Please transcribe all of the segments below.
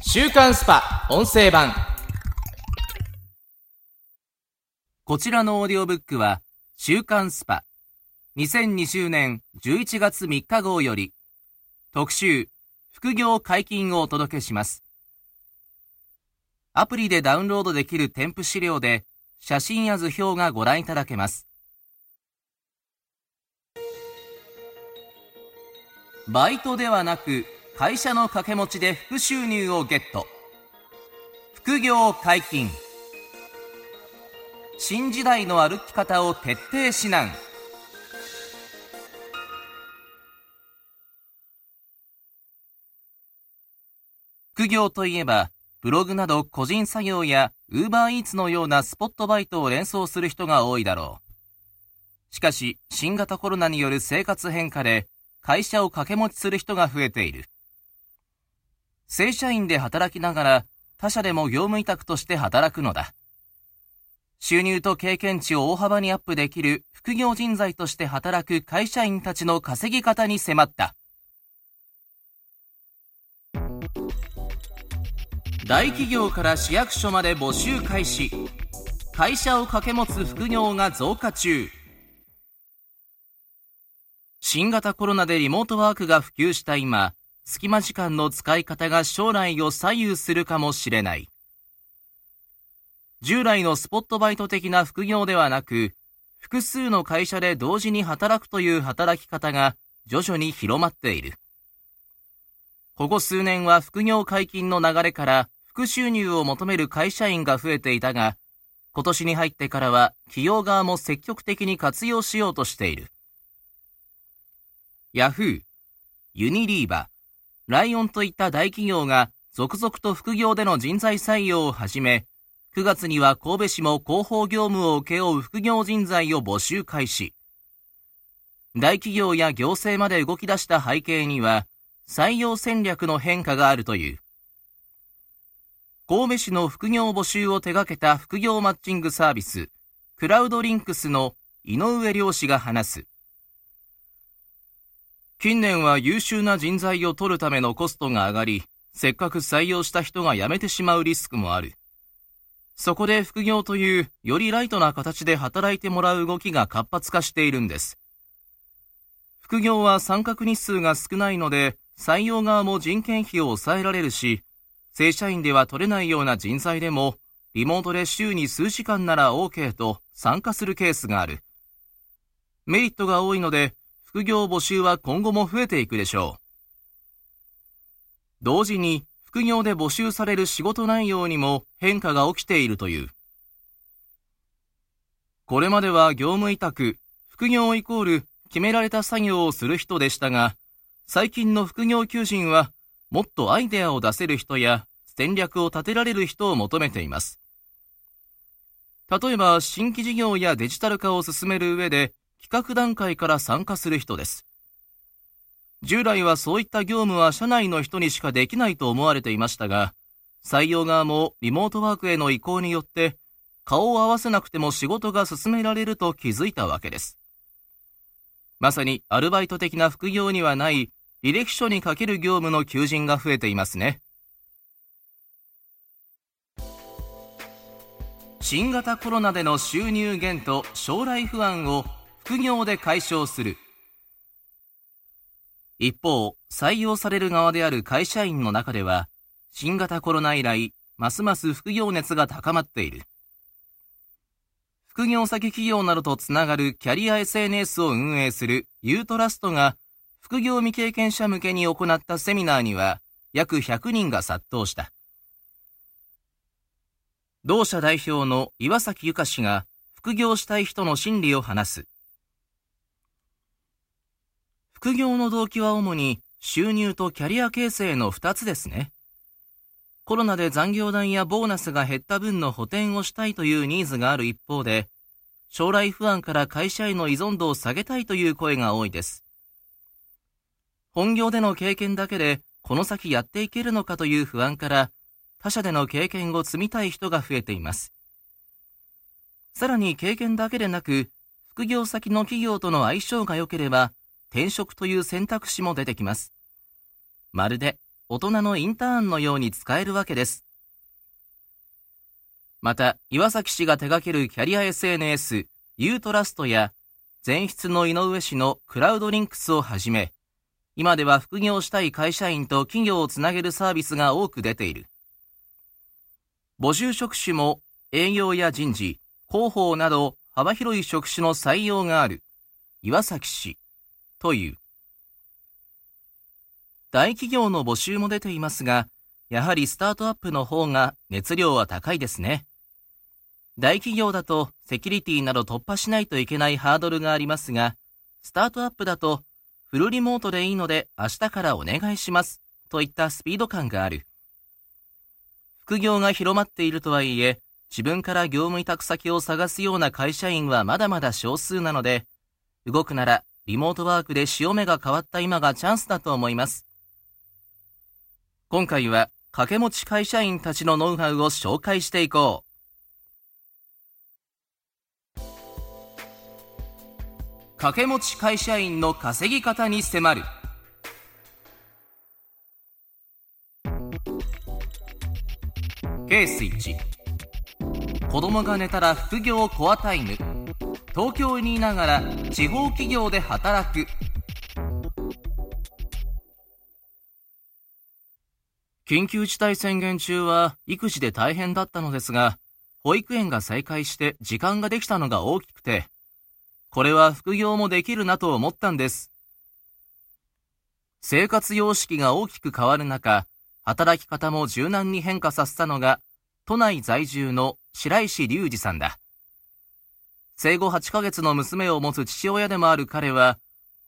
週刊 SPA 音声版こちらのオーディオブックは、週刊 SPA、2020年11月3日号より、特集、副業解禁をお届けします。アプリでダウンロードできる添付資料で、写真や図表がご覧いただけます。バイトではなく、会社の掛け持ちで副収入をゲット。副業解禁。新時代の歩き方を徹底指南。副業といえば、ブログなど個人作業や Uber Eats のようなスポットバイトを連想する人が多いだろう。しかし、新型コロナによる生活変化で、会社を掛け持ちする人が増えている。正社員で働きながら、他社でも業務委託として働くのだ。収入と経験値を大幅にアップできる副業人材として働く会社員たちの稼ぎ方に迫った。大企業から市役所まで募集開始。会社を掛け持つ副業が増加中。新型コロナでリモートワークが普及した今、隙間時間の使い方が将来を左右するかもしれない。従来のスポットバイト的な副業ではなく、複数の会社で同時に働くという働き方が徐々に広まっている。ここ数年は副業解禁の流れから副収入を求める会社員が増えていたが、今年に入ってからは企業側も積極的に活用しようとしている。ヤフー、ユニリーバ、ライオンといった大企業が続々と副業での人材採用を始め、9月には神戸市も広報業務を請け負う副業人材を募集開始。大企業や行政まで動き出した背景には、採用戦略の変化があるという。神戸市の副業募集を手掛けた副業マッチングサービス、クラウドリンクスの井上良氏が話す。近年は優秀な人材を取るためのコストが上がり、せっかく採用した人が辞めてしまうリスクもある。そこで副業というよりライトな形で働いてもらう動きが活発化しているんです。副業は参画日数が少ないので、採用側も人件費を抑えられるし、正社員では取れないような人材でも、リモートで週に数時間なら OK と参加するケースがある。メリットが多いので、副業募集は今後も増えていくでしょう。同時に、副業で募集される仕事内容にも変化が起きているという。これまでは業務委託、副業イコール決められた作業をする人でしたが、最近の副業求人はもっとアイデアを出せる人や戦略を立てられる人を求めています。例えば新規事業やデジタル化を進める上で企画段階から参加する人です。従来はそういった業務は社内の人にしかできないと思われていましたが、採用側もリモートワークへの移行によって、顔を合わせなくても仕事が進められると気づいたわけです。まさにアルバイト的な副業にはない履歴書にかける業務の求人が増えていますね。新型コロナでの収入減と将来不安を副業で解消する。一方、採用される側である会社員の中では、新型コロナ以来、ますます副業熱が高まっている。副業先企業などとつながるキャリア SNS を運営するユートラストが、副業未経験者向けに行ったセミナーには、約100人が殺到した。同社代表の岩崎ゆか氏が、副業したい人の心理を話す。副業の動機は主に収入とキャリア形成の2つですね。コロナで残業代やボーナスが減った分の補填をしたいというニーズがある一方で、将来不安から会社への依存度を下げたいという声が多いです。本業での経験だけでこの先やっていけるのかという不安から、他社での経験を積みたい人が増えています。さらに経験だけでなく、副業先の企業との相性が良ければ、転職という選択肢も出てきます。まるで大人のインターンのように使えるわけです。また、岩崎氏が手掛けるキャリア SNS、ユートラストや、前室の井上氏のクラウドリンクスをはじめ、今では副業したい会社員と企業をつなげるサービスが多く出ている。募集職種も営業や人事、広報など幅広い職種の採用がある。岩崎氏という。大企業の募集も出ていますが、やはりスタートアップの方が熱量は高いですね。大企業だとセキュリティなど突破しないといけないハードルがありますが、スタートアップだとフルリモートでいいので明日からお願いしますといったスピード感がある。副業が広まっているとはいえ、自分から業務委託先を探すような会社員はまだまだ少数なので、動くならリモートワークで潮目が変わった今がチャンスだと思います。今回は掛け持ち会社員たちのノウハウを紹介していこう。掛け持ち会社員の稼ぎ方に迫るケース1子供が寝たら副業コアタイム東京にいながら地方企業で働く緊急事態宣言中は育児で大変だったのですが保育園が再開して時間ができたのが大きくてこれは副業もできるなと思ったんです。生活様式が大きく変わる中、働き方も柔軟に変化させたのが、都内在住の白石隆二さんだ。生後8ヶ月の娘を持つ父親でもある彼は、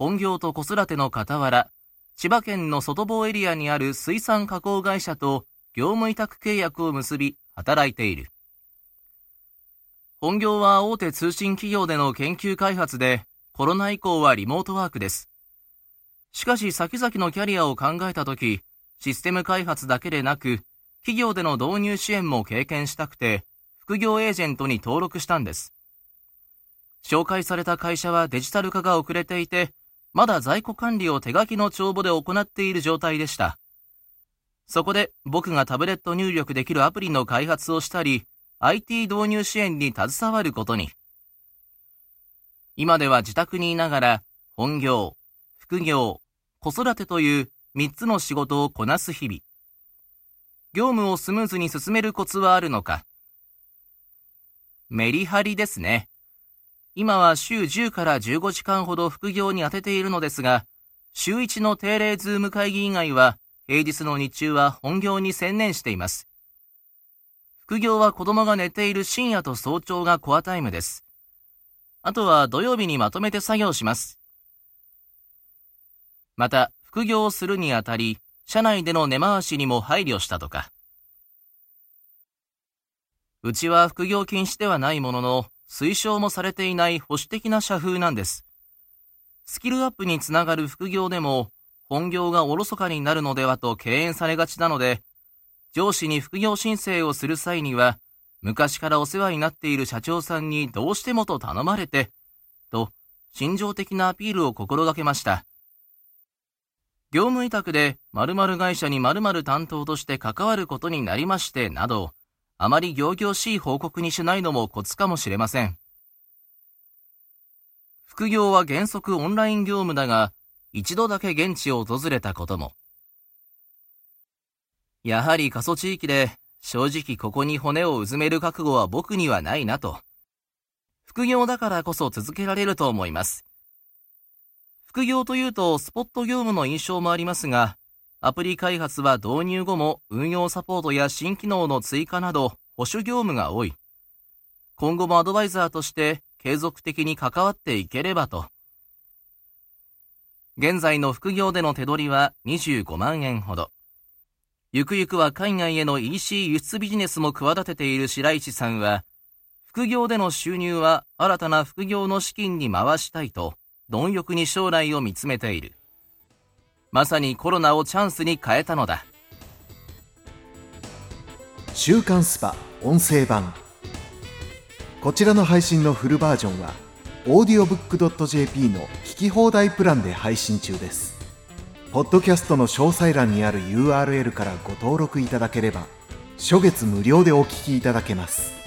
本業と子育ての傍ら、千葉県の外房エリアにある水産加工会社と業務委託契約を結び、働いている。本業は大手通信企業での研究開発で、コロナ以降はリモートワークです。しかし先々のキャリアを考えたとき、システム開発だけでなく、企業での導入支援も経験したくて、副業エージェントに登録したんです。紹介された会社はデジタル化が遅れていて、まだ在庫管理を手書きの帳簿で行っている状態でした。そこで僕がタブレット入力できるアプリの開発をしたり、IT 導入支援に携わることに。今では自宅にいながら、本業、副業、子育てという3つの仕事をこなす日々。業務をスムーズに進めるコツはあるのかメリハリですね。今は週10から15時間ほど副業に当てているのですが、週1の定例 Zoom 会議以外は、平日の日中は本業に専念しています。副業は子供が寝ている深夜と早朝がコアタイムです。あとは土曜日にまとめて作業します。また、副業をするにあたり、社内での根回しにも配慮したとか。うちは副業禁止ではないものの、推奨もされていない保守的な社風なんです。スキルアップにつながる副業でも、本業がおろそかになるのではと敬遠されがちなので、上司に副業申請をする際には、昔からお世話になっている社長さんにどうしてもと頼まれて、と、心情的なアピールを心がけました。業務委託で〇〇会社に〇〇担当として関わることになりまして、など、あまり行々しい報告にしないのもコツかもしれません。副業は原則オンライン業務だが、一度だけ現地を訪れたことも。やはり過疎地域で正直ここに骨をうずめる覚悟は僕にはないなと。副業だからこそ続けられると思います。副業というとスポット業務の印象もありますが、アプリ開発は導入後も運用サポートや新機能の追加など保守業務が多い。今後もアドバイザーとして継続的に関わっていければと。現在の副業での手取りは25万円ほど。ゆくゆくは海外への EC 輸出ビジネスも企てている白石さんは、副業での収入は新たな副業の資金に回したいと、貪欲に将来を見つめている。まさにコロナをチャンスに変えたのだ。週刊スパ音声版。こちらの配信のフルバージョンは、audiobook.jp の聞き放題プランで配信中です。ポッドキャストの詳細欄にある URL からご登録いただければ初月無料でお聞きいただけます